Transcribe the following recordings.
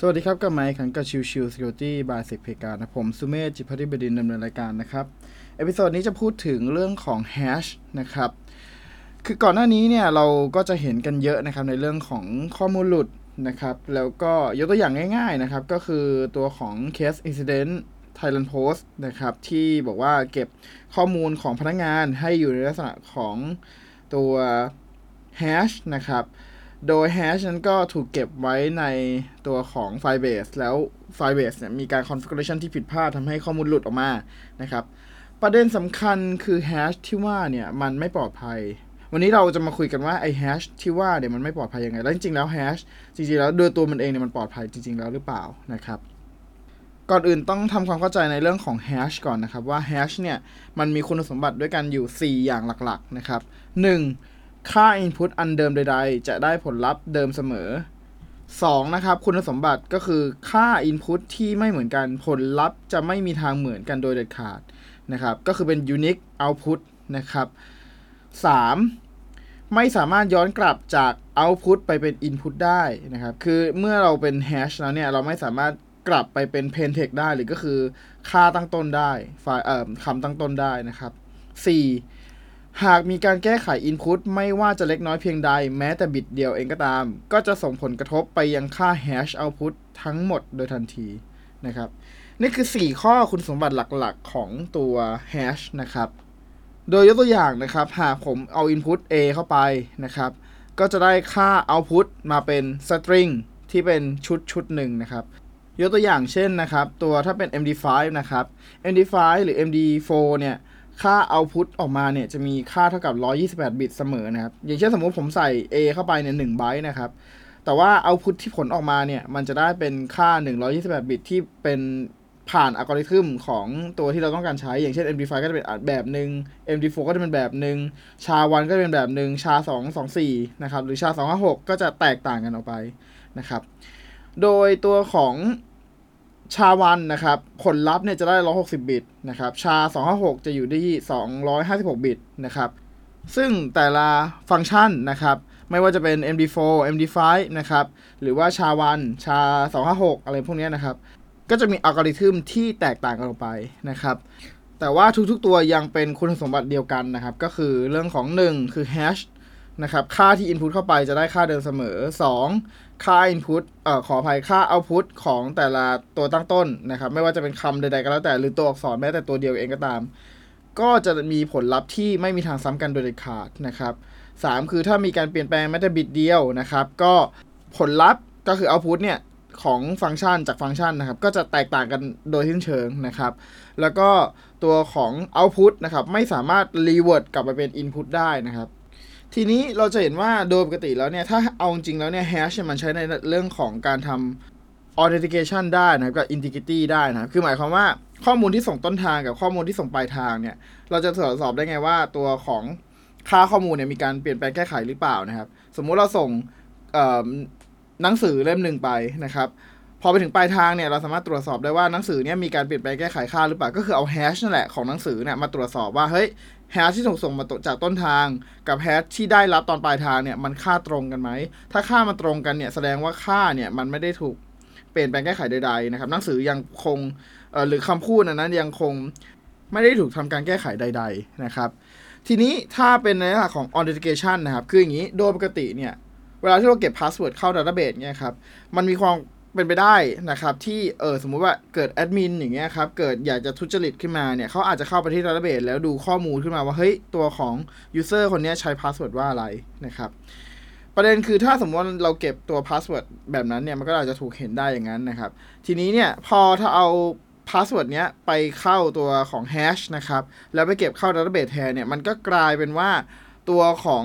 สวัสดีครับกับไมค์ขังกับชิวชิว Security by สิเพกานะผมสุเมธจิพัฒนบดินดำเนินรายการนะครับ episode นี้จะพูดถึงเรื่องของ hash นะครับ คือก่อนหน้านี้เนี่ยเราก็จะเห็นกันเยอะนะครับในเรื่องของข้อมูลหลุดนะครับ แล้วก็ยกตัวอย่างง่ายๆนะครับ ก็คือตัวของ Case Incident Thailand Post นะครับ ที่บอกว่าเก็บข้อมูลของพนักงานให้อยู่ในลักษณะของตัวแฮชนะครับ โดยแฮชนั้นก็ถูกเก็บไว้ในตัวของไฟล์เบสแล้วไฟล์เบสเนี่ยมีการ configuration ที่ผิดพลาดทำให้ข้อมูลหลุดออกมานะครับ ประเด็นสำคัญคือแฮชที่ว่าเนี่ยมันไม่ปลอดภัย วันนี้เราจะมาคุยกันว่าไอ้แฮชที่ว่าเนี่ยมันไม่ปลอดภัยยังไง แล้วจริงๆแล้วแฮชจริงๆแล้วโดยตัวมันเองเนี่ยมันปลอดภัยจริงๆแล้วหรือเปล่านะครับก่อนอื่นต้องทำความเข้าใจในเรื่องของแฮชก่อนนะครับว่าแฮชเนี่ยมันมีคุณสมบัติด้วยกันอยู่ 4 อย่างหลักๆนะครับ 1. ค่า Input อันเดิมใด ๆ จะได้ผลลัพธ์เดิมเสมอ 2. นะครับ คุณสมบัติก็คือค่า Input ที่ไม่เหมือนกันผลลัพธ์จะไม่มีทางเหมือนกันโดยเด็ดขาดนะครับ ก็คือเป็น unique output นะครับ 3. ไม่สามารถย้อนกลับจาก output ไปเป็น input ได้นะครับ คือเมื่อเราเป็น hash แล้วเนี่ย เราไม่สามารถกลับไปเป็น plain text ได้หรือก็คือค่าตั้งต้นได้ไฟล์เอ่อคำตั้งต้นได้นะครับ 4. หากมีการแก้ไข input ไม่ว่าจะเล็กน้อยเพียงใด แม้แต่บิตเดียวเองก็ตาม ก็จะส่งผลกระทบไปยังค่า hash output ทั้งหมดโดยทันทีนะครับ นี่คือ 4 ข้อคุณสมบัติหลักๆ ของตัว hash นะครับ โดยยกตัวอย่างนะครับ หากผมเอา input a เข้าไปนะครับ ก็จะได้ค่า output มาเป็น string ที่เป็นชุดชุดหนึ่งนะครับยกตัวอย่างเช่นนะครับ ตัวถ้าเป็น md5 นะครับ md5 หรือ md4 เนี่ย ค่า output ออกมาเนี่ยจะมีค่าเท่ากับ 128 บิตเสมอนะครับ อย่างเช่นสมมติผมใส่ a เข้าไปเนี่ย1ไบต์นะครับ แต่ว่า output ที่ผลออกมาเนี่ย มันจะได้เป็นค่า 128 บิตที่เป็นผ่านอัลกอริทึมของตัวที่เราต้องการใช้ อย่างเช่น MD5 ก็จะเป็นแบบหนึ่ง MD4 ก็จะเป็นแบบหนึ่ง ชา1ก็จะเป็นแบบหนึ่ง ชา 2 2 4 นะครับ หรือชา 256 ก็จะแตกต่างกันออกไปนะครับ โดยตัวของ ชาวันนะครับผลลัพธ์เนี่ยจะได้ 160 บิตนะครับ ชา 256 จะอยู่ที่ 256 บิตนะครับ ซึ่งแต่ละฟังก์ชันนะครับ ไม่ว่าจะเป็น MD4 MD5 นะครับ หรือว่าชาวัน ชา 256 อะไรพวกนี้นะครับ ก็จะมีอัลกอริทึมที่แตกต่างกันออกไปนะครับ แต่ว่าทุกๆตัวยังเป็นคุณสมบัติเดียวกันนะครับ ก็คือเรื่องของ 1 คือแฮช นะครับค่าที่ input เข้าไปจะได้ค่าเดิมเสมอ 2 ค่า input เอ่อขออภัยค่า output ของแต่ละตัวตั้งต้นนะครับไม่ว่าจะเป็นคำใดๆก็แล้วแต่หรือตัวอักษรแม้แต่ตัวเดียวเองก็ตาม ก็จะมีผลลัพธ์ที่ไม่มีทางซ้ำกันโดยเด็ดขาดนะครับ3คือถ้ามีการเปลี่ยนแปลงแม้แต่บิตเดียวนะครับก็ผลลัพธ์ก็คือ output เนี่ยของฟังก์ชันจากฟังก์ชันนะครับ ก็จะแตกต่างกันโดยสิ้นเชิงนะครับ แล้วก็ตัวของ output นะครับ ไม่สามารถ revert กลับไปเป็น input ได้นะครับ ทีนี้เราจะเห็นว่าโดยปกติแล้วเนี่ย ถ้าเอาจริงแล้วเนี่ย hash มันใช้ในเรื่องของการทำ authentication ได้นะครับกับ integrity ได้นะครับ คือหมายความว่าข้อมูลที่ส่งต้นทางกับข้อมูลที่ส่งปลายทางเนี่ย เราจะตรวจสอบได้ไงว่าตัวของค่าข้อมูลเนี่ยมีการเปลี่ยนแปลงแก้ไขหรือเปล่านะครับ สมมุติเราส่งหนังสือเล่มหนึ่งไปนะครับพอไปถึงปลายทางเนี่ยเราสามารถตรวจสอบได้ว่าหนังสือเนี่ยมีการเปลี่ยนแปลงแก้ไขค่าหรือเปล่าก็คือเอาแฮชนั่นแหละของหนังสือเนี่ยมาตรวจสอบว่าเฮ้ย hash ที่ถูกส่งมาจากต้นทาง กับ hash ที่ได้รับตอนปลายทางเนี่ยมันค่าตรงกันไหม ถ้าค่ามันตรงกันเนี่ยแสดงว่าค่าเนี่ยมันไม่ได้ถูกเปลี่ยนแปลงแก้ไขใดๆนะครับหนังสือยังคงหรือคำพูดนั้นยังคงไม่ได้ถูกทำการแก้ไขใด ๆนะครับ ทีนี้ถ้าเป็นในลักษณะของ authentication นะครับ คืออย่างนี้โดยปกติเนี่ยเวลาที่เราเก็บ password เข้า database เนี่ยครับมันมีความ เป็นไปได้นะครับที่เออสมมุติว่าเกิดแอดมินอย่างเงี้ยครับเกิดอยากจะทุจริตขึ้นมาเนี่ยเขาอาจจะเข้าไปที่ database แล้วดูข้อมูลขึ้นมาว่าเฮ้ยตัวของuser คนนี้ใช้ password ว่าอะไรนะครับประเด็นคือถ้าสมมติเราเก็บตัว password แบบนั้นเนี่ยมันก็อาจจะถูกเห็นได้อย่างนั้นนะครับ ทีนี้เนี่ยพอถ้าเอา password เนี้ยไปเข้าตัวของ hash นะครับแล้วไปเก็บเข้า database แทนเนี่ยมันก็กลายเป็นว่าตัวของ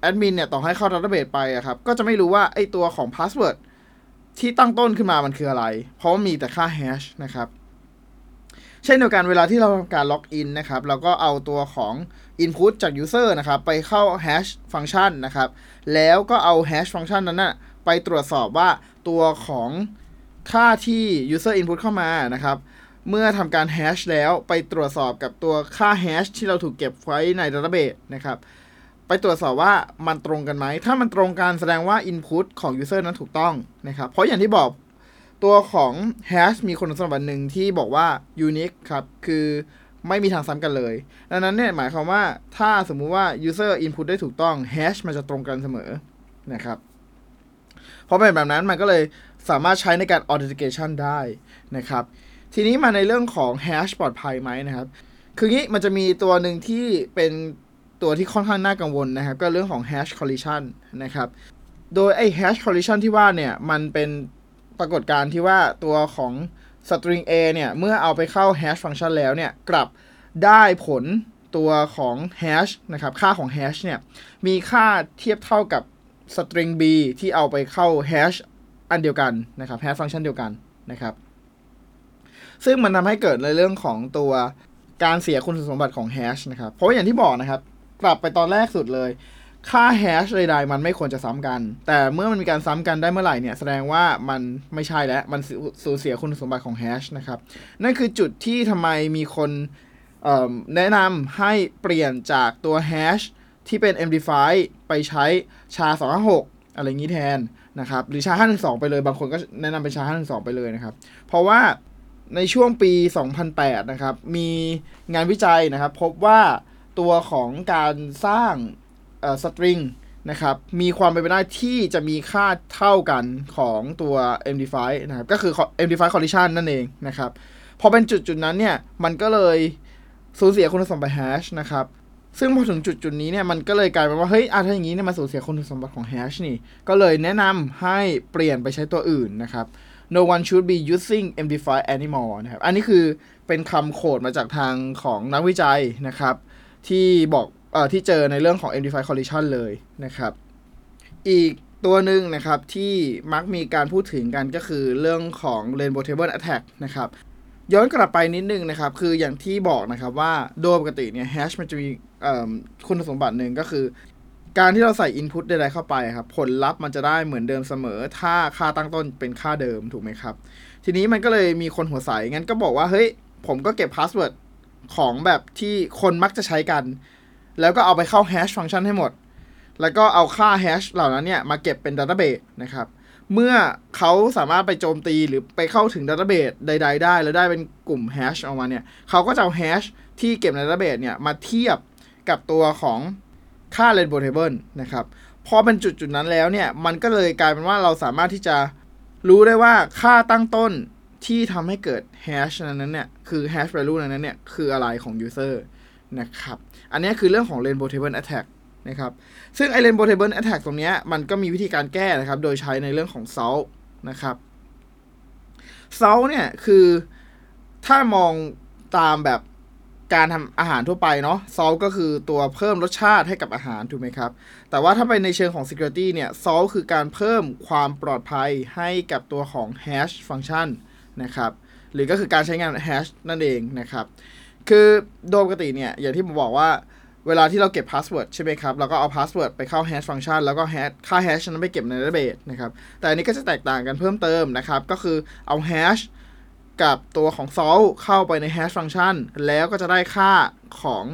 แอดมินเนี่ยต่อให้เข้า database ไปอะครับก็จะไม่รู้ว่าไอตัวของ password ที่ตั้งต้นขึ้นมามันคืออะไร เพราะว่ามีแต่ค่า hash นะครับเช่นเดียวกันเวลาที่เราทำการ login นะครับเราก็เอาตัวของ Input จาก User นะครับไปเข้า Hash ฟังก์ชันนะครับแล้วก็เอา Hash ฟังก์ชันนั้นนะไปตรวจสอบว่าตัวของค่าที่ User Input เข้ามานะครับเมื่อทำการ Hash แล้วไปตรวจสอบกับตัวค่า Hash ที่เราถูกเก็บไว้ใน Database นะครับ ไปตรวจสอบว่ามันตรงกันไหม ถ้ามันตรงกันแสดงว่า Input ของ User นั้นถูกต้องนะครับ เพราะอย่างที่บอกตัวของ hash มีคุณสมบัติหนึ่งที่บอกว่า unique ครับ คือไม่มีทางซ้ำกันเลย ดังนั้นเนี่ยหมายความว่าถ้าสมมุติว่า user input ได้ถูกต้อง hash มันจะตรงกันเสมอนะครับเพราะเป็นแบบนั้นมันก็เลยสามารถใช้ในการ authentication ได้นะครับ ทีนี้มาในเรื่องของ hash ปลอดภัยไหมนะครับ คืองี้มันจะมีตัวหนึ่งที่เป็น ตัวที่ค่อนข้างน่ากังวลนะครับ ก็เรื่องของ hash collision นะครับ โดยไอ้ hash collision ที่ว่าเนี่ย มันเป็นปรากฏการณ์ที่ว่าตัวของ string A เนี่ย เมื่อเอาไปเข้า hash function แล้วเนี่ย กลับได้ผลตัวของ hash นะครับ ค่าของ hash เนี่ย มีค่าเทียบเท่ากับ string B ที่เอาไปเข้า hash อันเดียวกันนะครับ hash function เดียวกันนะครับ ซึ่งมันทำให้เกิดในเรื่องของตัวการเสียคุณสมบัติของ hash นะครับ เพราะอย่างที่บอกนะครับ กลับไปตอนแรกสุดเลย ค่า hash ใดๆมันไม่ควรจะซ้ำกัน แต่เมื่อมันมีการซ้ำกันได้เมื่อไหร่เนี่ย แสดงว่ามันไม่ใช่แล้ว มันสูญเสียคุณสมบัติของ hash นะครับ นั่นคือจุดที่ทำไมมีคนแนะนำให้เปลี่ยนจากตัว hash ที่เป็น MD5 ไปใช้ชา 256 อะไรงี้แทนนะครับ หรือชา 512 ไปเลย บางคนก็แนะนำเป็นชา 512 ไปเลยนะครับ เพราะว่าในช่วงปี 2008 นะครับ มีงานวิจัยนะครับ พบว่า ตัวของการสร้างสตริงนะครับมีความเป็นไปได้ที่จะมีค่าเท่ากันของตัว MD5 นะครับก็คือ MD5 collision นั่นเองนะครับพอเป็นจุดจุดนั้นเนี่ย มันก็เลยสูญเสียคุณสมบัติ hash นะครับซึ่งพอถึงจุดจุดนี้เนี่ย มันก็เลยกลายเป็นว่า เฮ้ยอาถ้าอย่างนี้เนี่ยมันสูญเสียคุณสมบัติของ hash นี่ ก็เลยแนะนำให้เปลี่ยนไปใช้ตัวอื่นนะครับ no one should be using MD5 anymore นะครับ อันนี้คือเป็นคำโคดมาจากทางของนักวิจัยนะครับ ที่บอกเอ่อที่เจอในเรื่องของ MD5 collision เลยนะครับ อีกตัวหนึ่งนะครับที่มักมีการพูดถึงกันก็คือเรื่องของ rainbow table attack นะครับย้อนกลับไปนิดนึงนะครับ คืออย่างที่บอกนะครับว่าโดยปกติเนี่ย hash มันจะมีคุณสมบัติหนึ่งก็คือ การที่เราใส่ input ใดๆเข้าไปครับผลลัพธ์มันจะได้เหมือนเดิมเสมอ ถ้าค่าตั้งต้นเป็นค่าเดิมถูกไหมครับ ทีนี้มันก็เลยมีคนหัวใสงั้นก็บอกว่าเฮ้ยผมก็เก็บ password ของแบบที่คนมักจะใช้กัน แล้วก็เอาไปเข้า hash function ให้หมด แล้วก็เอาค่า hash เหล่านั้นเนี่ย มาเก็บเป็น database นะครับ เมื่อเขาสามารถไปโจมตีหรือไปเข้าถึง database ใด ๆ ได้ แล้วได้เป็นกลุ่ม hash ออกมาเนี่ยเขาก็จะเอา hash ที่เก็บใน database เนี่ย มาเทียบกับตัวของค่า rainbow table นะครับพอเป็นจุดจุดนั้นแล้วเนี่ย มันก็เลยกลายเป็นว่าเราสามารถที่จะรู้ได้ว่าค่าตั้งต้น ที่ทำให้เกิด hash นั้นเนี่ย คือ hash value นั้นเนี่ย คืออะไรของ user นะครับ อันนี้คือเรื่องของ rainbow table attack นะครับ ซึ่งไอ rainbow table attack ตรงนี้มันก็มีวิธีการแก้นะครับ โดยใช้ในเรื่องของ salt นะครับ salt เนี่ยคือถ้ามองตามแบบการทำอาหารทั่วไปเนาะ salt ก็คือตัวเพิ่มรสชาติให้กับอาหารถูกไหมครับ แต่ว่าถ้าไปในเชิงของ security เนี่ย salt คือการเพิ่มความปลอดภัยให้กับตัวของ hash function นะครับ หรือก็คือการใช้งาน hash นั่นเองนะครับ คือโดยปกติเนี่ย อย่างที่ผมบอกว่าเวลาที่เราเก็บ password ใช่ไหมครับ เราก็เอา password ไปเข้า hash function แล้วก็ hash ค่า hash นั้นไปเก็บใน database นะครับ แต่อันนี้ก็จะแตกต่างกันเพิ่มเติมนะครับ ก็คือเอา hash กับตัวของ salt เข้าไปใน hash function แล้วก็จะได้ค่าของ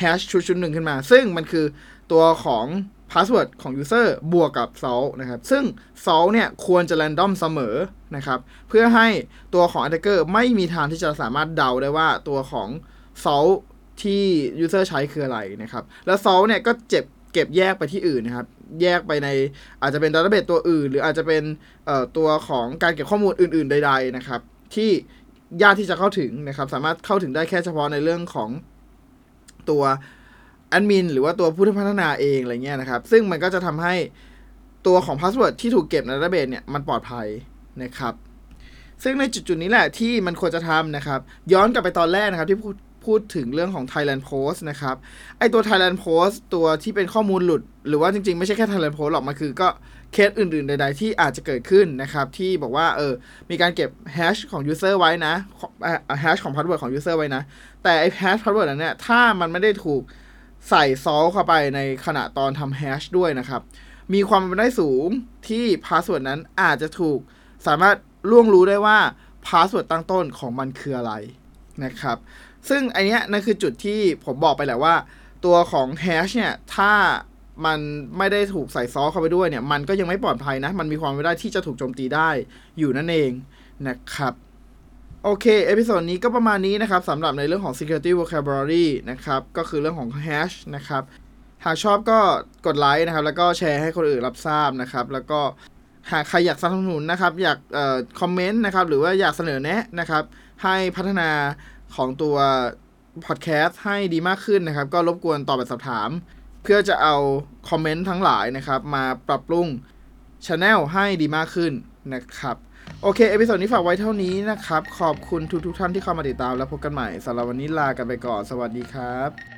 hash ชุดชุดหนึ่งขึ้นมา ซึ่งมันคือตัวของ password ของ user บวกกับ salt นะครับ ซึ่ง salt เนี่ยควรจะ random เสมอนะครับ เพื่อให้ตัวของ attacker ไม่มีทางที่จะสามารถเดาได้ว่าตัวของ salt ที่ user ใช้คืออะไรนะครับ แล้ว salt เนี่ยก็เจ็บเก็บแยกไปที่อื่นนะครับ แยกไปในอาจจะเป็น database ตัวอื่น หรืออาจจะเป็นตัวของการเก็บข้อมูลอื่น ๆ ใด ๆ นะครับ ที่ยากที่จะเข้าถึงนะครับ สามารถเข้าถึงได้แค่เฉพาะในเรื่องของตัว แอดมินหรือว่าตัวผู้พัฒนาเองอะไรเงี้ยนะครับ ซึ่งมันก็จะทำให้ตัวของ password ที่ถูกเก็บใน database เนี่ยมันปลอดภัยนะครับ ซึ่งในจุดๆนี้แหละที่มันควรจะทำนะครับ ย้อนกลับไปตอนแรกนะครับที่พูดพูดถึงเรื่องของ Thailand Post นะครับ ไอตัว Thailand Post ตัวที่เป็นข้อมูลหลุด หรือว่าจริงๆ ไม่ใช่แค่ Thailand Post หรอก มันคือก็เคสอื่นๆ ใดๆ ที่อาจจะเกิดขึ้นนะครับ ที่บอกว่าเออ มีการเก็บ hash ของ user ไว้นะ hash ของ password ของ user ไว้นะ แต่ไอ hash password นั้นเนี่ย ถ้ามันไม่ได้ถูก ใส่ salt เข้าไปในขณะตอนทำ hash ด้วยนะครับ มีความเป็นไปได้สูงที่ password นั้นอาจจะถูกสามารถล่วงรู้ได้ว่า password ตั้งต้นของมันคืออะไรนะครับ ซึ่งไอันนี้นั่นคือจุดที่ผมบอกไปแหละว่า ตัวของ hash เนี่ย ถ้ามันไม่ได้ถูกใส่ซอสเข้าไปด้วยเนี่ย มันก็ยังไม่ปลอดภัยนะ มันมีความเป็นไปได้ที่จะถูกโจมตีได้อยู่นั่นเองนะครับ โอเค episode นี้ก็ประมาณนี้นะครับสำหรับในเรื่องของ security vocabulary นะครับ ก็คือเรื่องของ hash นะครับ หากชอบก็กดไลค์นะครับ แล้วก็แชร์ให้คนอื่นรับทราบนะครับ แล้วก็หากใครอยากสนับสนุนนะครับ อยากออคอมเมนต์นะครับ หรือว่าอยากเสนอแนะนะครับ ให้พัฒนาของตัวพอดแคสต์ให้ดีมากขึ้นนะครับ ก็รบกวนตอบแบบสอบถาม เพื่อจะเอาคอมเมนต์ทั้งหลายนะครับ มาปรับปรุงช anel ให้ดีมากขึ้น นะครับ โอเค episode นี้ฝากไว้เท่านี้นะครับ ขอบคุณทุกทุกท่านที่เข้ามาติดตามแล้วพบกันใหม่สำหรับวันนี้ลากันไปก่อน สวัสดีครับ